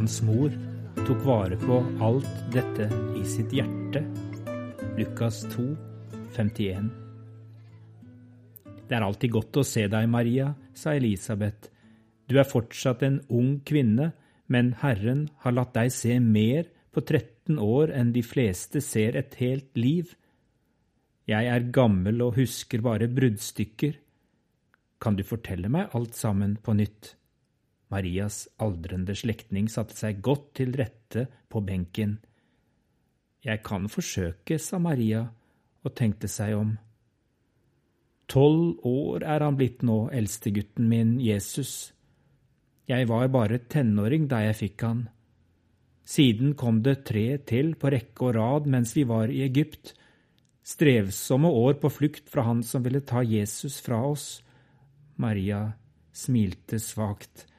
Hans mor tok vare på alt dette i sitt hjerte. Lukas 2, 51. Det er alltid godt å se deg, Maria, sa Elisabeth. Du er fortsatt en ung kvinne, men Herren har latt deg se mer på 13 år enn de fleste ser et helt liv. Jeg er gammel og husker bare bruddstykker. Kan du fortelle meg alt sammen på nytt? Marias aldrende slektning satte seg godt til rette på benken. Jeg kan forsøke, sa Maria og tenkte seg om. Tolv år er han blitt nå, eldstegutten min Jesus. Jeg var bare tenåring da jeg fikk han. Siden kom det tre til på rekke og rad mens vi var i Egypt, strevsomme år på flukt fra han som ville ta Jesus fra oss. Maria smilte svakt.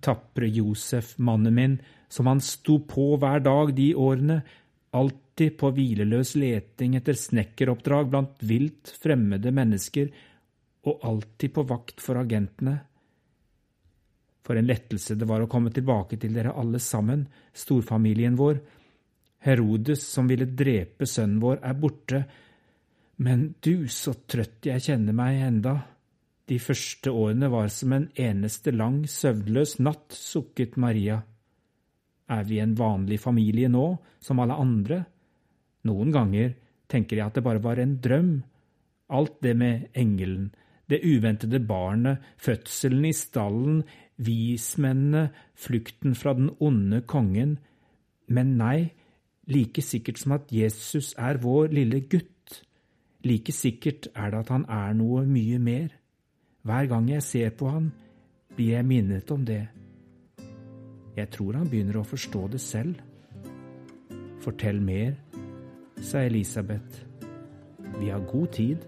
Tapre Josef, mannen min, som han sto på hver dag de årene, alltid på hvileløs leting etter snekkeroppdrag blant vilt fremmede mennesker, og alltid på vakt for agentene. For en lettelse det var å komme tilbake til dere alle sammen, storfamilien vår. Herodes, som ville drepe sønnen vår, er borte. Men du, så trøtt jeg kjenner meg enda. De første årene var som en eneste lang, søvnløs natt, sukket Maria. Er vi en vanlig familie nå, som alle andre? Noen ganger tenker jeg at det bare var en drøm. Alt det med engelen, det uventede barnet, fødselen i stallen, vismennene, flukten fra den onde kongen. Men nei, like sikkert som at Jesus er vår lille gutt, like sikkert er det at han er noe mye mer. Hver gang jeg ser på han, blir jeg minnet om det. Jeg tror han begynner å forstå det selv. Fortell mer, sa Elisabeth. Vi har god tid.